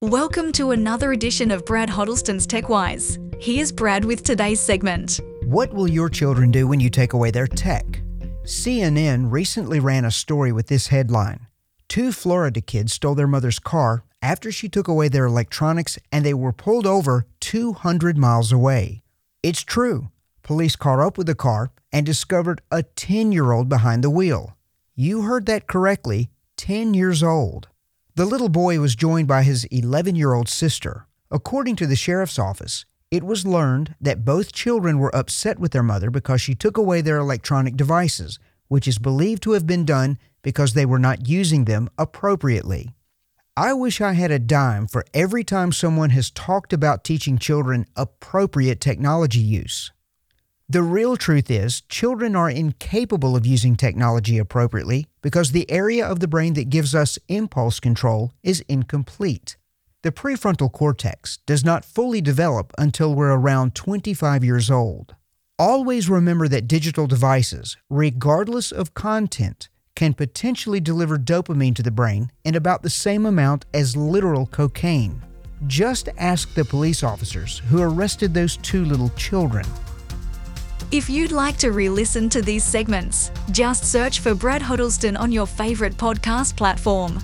Welcome to another edition of Brad Huddleston's TechWise. Here's Brad with today's segment. What will your children do when you take away their tech? CNN recently ran a story with this headline Two Florida kids stole their mother's car after she took away their electronics and they were pulled over 200 miles away. It's true. Police caught up with the car and discovered a 10 year old behind the wheel. You heard that correctly 10 years old. The little boy was joined by his 11 year old sister. According to the sheriff's office, it was learned that both children were upset with their mother because she took away their electronic devices, which is believed to have been done because they were not using them appropriately. I wish I had a dime for every time someone has talked about teaching children appropriate technology use. The real truth is, children are incapable of using technology appropriately because the area of the brain that gives us impulse control is incomplete. The prefrontal cortex does not fully develop until we're around 25 years old. Always remember that digital devices, regardless of content, can potentially deliver dopamine to the brain in about the same amount as literal cocaine. Just ask the police officers who arrested those two little children. If you'd like to re listen to these segments, just search for Brad Huddleston on your favourite podcast platform.